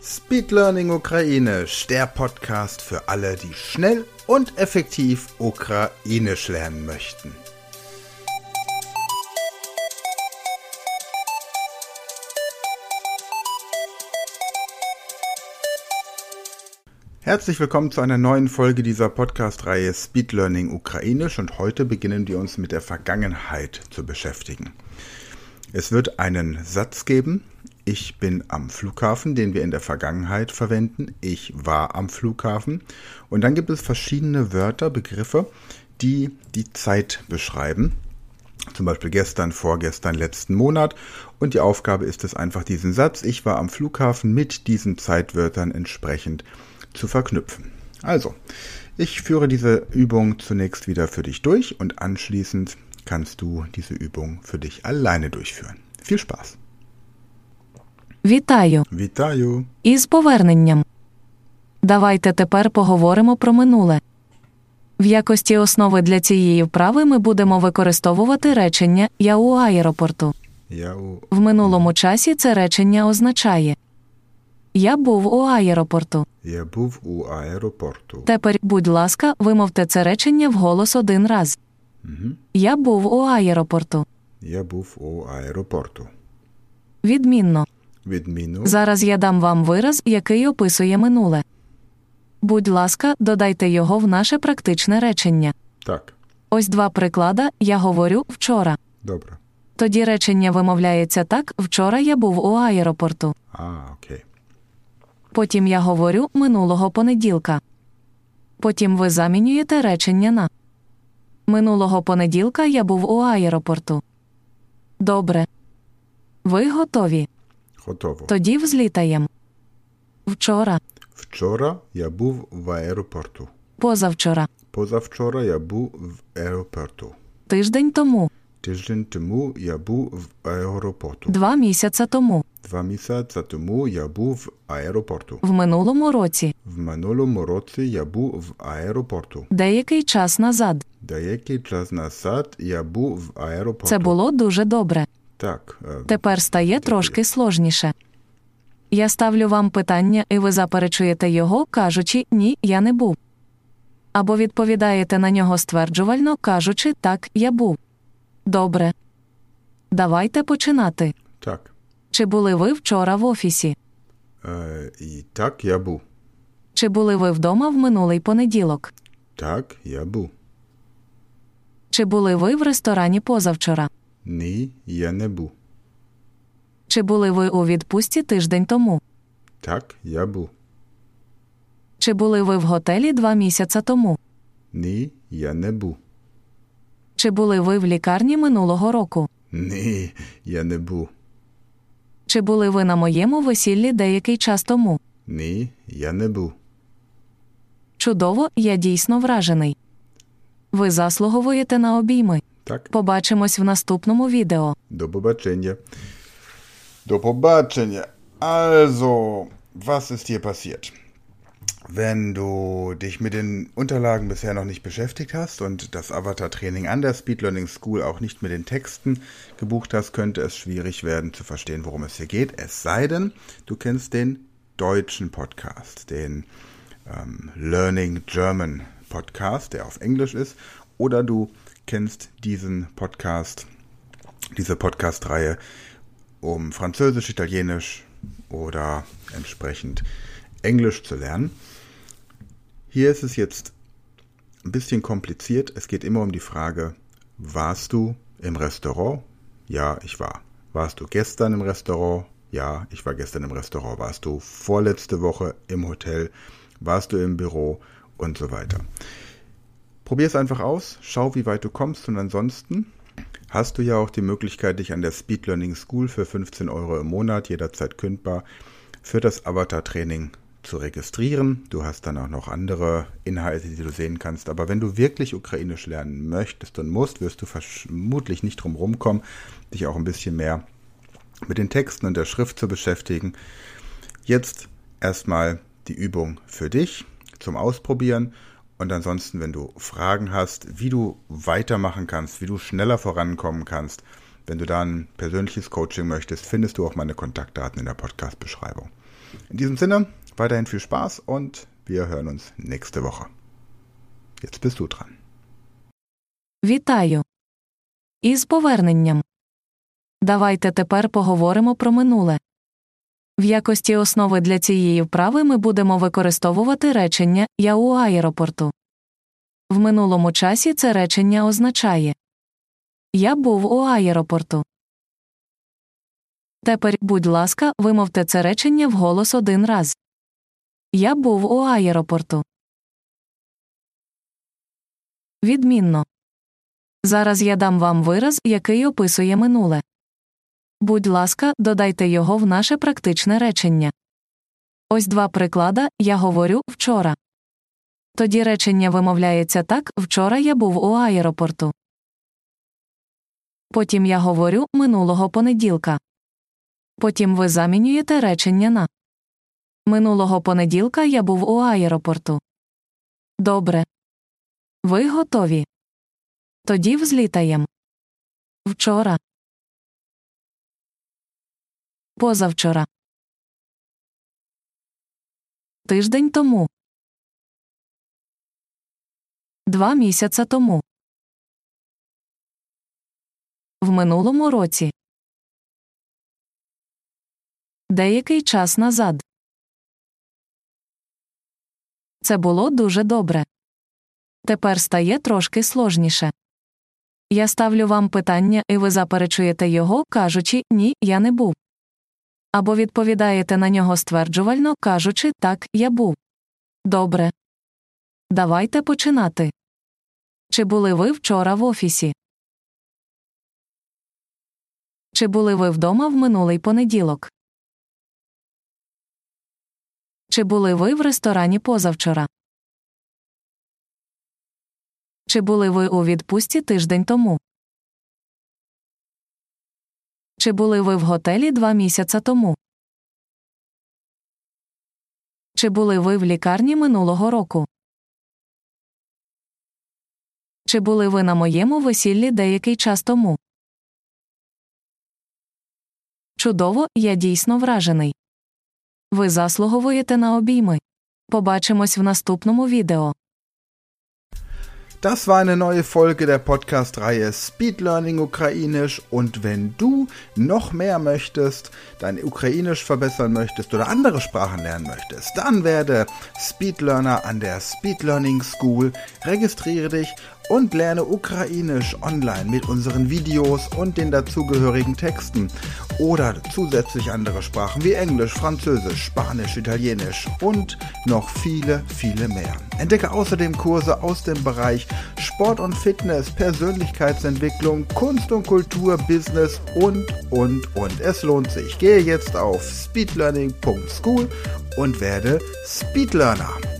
Speed Learning Ukrainisch, der Podcast für alle, die schnell und effektiv Ukrainisch lernen möchten. Herzlich willkommen zu einer neuen Folge dieser Podcast-Reihe Speed Learning Ukrainisch und heute beginnen wir uns mit der Vergangenheit zu beschäftigen. Es wird einen Satz geben, ich bin am Flughafen, den wir in der Vergangenheit verwenden. Ich war am Flughafen. Und dann gibt es verschiedene Wörter, Begriffe, die die Zeit beschreiben. Zum Beispiel gestern, vorgestern, letzten Monat. Und die Aufgabe ist es einfach, diesen Satz, ich war am Flughafen, mit diesen Zeitwörtern entsprechend zu verknüpfen. Also, ich führe diese Übung zunächst wieder für dich durch und anschließend kannst du diese Übung für dich alleine durchführen. Viel Spaß! Вітаю Вітаю! із поверненням. Давайте тепер поговоримо про минуле. В якості основи для цієї вправи ми будемо використовувати речення Я у аеропорту. Я у В минулому часі це речення означає Я був у аеропорту. я був у аеропорту. Тепер, будь ласка, вимовте це речення вголос один раз. Мгм. Я був у аеропорту. Я був у аеропорту. Відмінно. Відміну. Зараз я дам вам вираз, який описує минуле. Будь ласка, додайте його в наше практичне речення. Так, Ось два приклада я говорю вчора. добре. Тоді речення вимовляється так: вчора я був у аеропорту. А, окей. Потім я говорю минулого понеділка. Потім ви замінюєте речення на минулого понеділка я був у аеропорту. Добре. Ви готові? Готово. Тоді взлітаєм. Вчора, Вчора я був в аеропорту. позавчора, Позавчора я був в аеропорту. тиждень тому, Тиждень тому я був в аеропорту. два місяця тому, Два місяці тому я був в аеропорту. в минулому році, В минулому році я був в аеропорту. деякий час назад. Деякий час назад я був в аеропорту. Це було дуже добре. Так, е, Тепер стає трошки сложніше. Я ставлю вам питання, і ви заперечуєте його, кажучи ні, я не був. Або відповідаєте на нього стверджувально, кажучи так, я був. Добре. Давайте починати. так. Чи були ви вчора в офісі? Е, і так я був. Чи були ви вдома в минулий понеділок? Так, я був. Чи були ви в ресторані позавчора? Ні, я не був. Чи були ви у відпустці тиждень тому? Так, я був. Чи були ви в готелі два місяця тому? Ні, я не був. Чи були ви в лікарні минулого року? Ні, я не був. Чи були ви на моєму весіллі деякий час тому? Ні, я не був. Чудово, я дійсно вражений. Ви заслуговуєте на обійми. Так, Побачимось в наступному відео. do побачення. Do побачення. Also, was ist hier passiert? Wenn du dich mit den Unterlagen bisher noch nicht beschäftigt hast und das Avatar-Training an der Speed Learning School auch nicht mit den Texten gebucht hast, könnte es schwierig werden zu verstehen, worum es hier geht. Es sei denn, du kennst den deutschen Podcast, den ähm, Learning German Podcast, der auf Englisch ist, oder du kennst diesen Podcast, diese Podcast-Reihe, um Französisch, Italienisch oder entsprechend Englisch zu lernen. Hier ist es jetzt ein bisschen kompliziert. Es geht immer um die Frage, warst du im Restaurant? Ja, ich war. Warst du gestern im Restaurant? Ja, ich war gestern im Restaurant. Warst du vorletzte Woche im Hotel? Warst du im Büro? Und so weiter. Probier es einfach aus, schau, wie weit du kommst und ansonsten hast du ja auch die Möglichkeit, dich an der Speed Learning School für 15 Euro im Monat, jederzeit kündbar, für das Avatar-Training zu registrieren. Du hast dann auch noch andere Inhalte, die du sehen kannst. Aber wenn du wirklich Ukrainisch lernen möchtest und musst, wirst du vermutlich nicht drum rumkommen, dich auch ein bisschen mehr mit den Texten und der Schrift zu beschäftigen. Jetzt erstmal die Übung für dich zum Ausprobieren und ansonsten, wenn du Fragen hast, wie du weitermachen kannst, wie du schneller vorankommen kannst, wenn du da ein persönliches Coaching möchtest, findest du auch meine Kontaktdaten in der Podcast-Beschreibung. In diesem Sinne, weiterhin viel Spaß und wir hören uns nächste Woche. Jetzt bist du dran. Вітаю! Із поверненням. Давайте тепер поговоримо про минуле. В якості основи для цієї вправи ми будемо використовувати речення Я у аеропорту. В минулому часі це речення означає Я був у аеропорту. Тепер, будь ласка, вимовте це речення вголос один раз. Я був у аеропорту. Відмінно. Зараз я дам вам вираз, який описує минуле. Будь ласка, додайте його в наше практичне речення. Ось два приклада я говорю вчора. Тоді речення вимовляється так вчора я був у аеропорту. Потім я говорю минулого понеділка. Потім ви замінюєте речення на Минулого понеділка я був у аеропорту. Добре. Ви готові. Тоді взлітаєм. Вчора. Позавчора. Тиждень тому. Два місяця тому. В минулому році. Деякий час назад. Це було дуже добре. Тепер стає трошки сложніше. Я ставлю вам питання, і ви заперечуєте його, кажучи ні, я не був. Або відповідаєте на нього стверджувально, кажучи так, я був. Добре. Давайте починати. Чи були ви вчора в офісі? Чи були ви вдома в минулий понеділок? Чи були ви в ресторані позавчора? Чи були ви у відпустці тиждень тому? Чи були ви в готелі два місяця тому? Чи були ви в лікарні минулого року? Чи були ви на моєму весіллі деякий час тому? Чудово, я дійсно вражений. Ви заслуговуєте на обійми. Побачимось в наступному відео. Das war eine neue Folge der Podcast-Reihe Speed Learning Ukrainisch. Und wenn du noch mehr möchtest, dein Ukrainisch verbessern möchtest oder andere Sprachen lernen möchtest, dann werde Speed Learner an der Speed Learning School, registriere dich und lerne Ukrainisch online mit unseren Videos und den dazugehörigen Texten oder zusätzlich andere Sprachen wie Englisch, Französisch, Spanisch, Italienisch und noch viele, viele mehr. Entdecke außerdem Kurse aus dem Bereich Sport und Fitness, Persönlichkeitsentwicklung, Kunst und Kultur, Business und, und, und. Es lohnt sich. Gehe jetzt auf speedlearning.school und werde Speedlearner.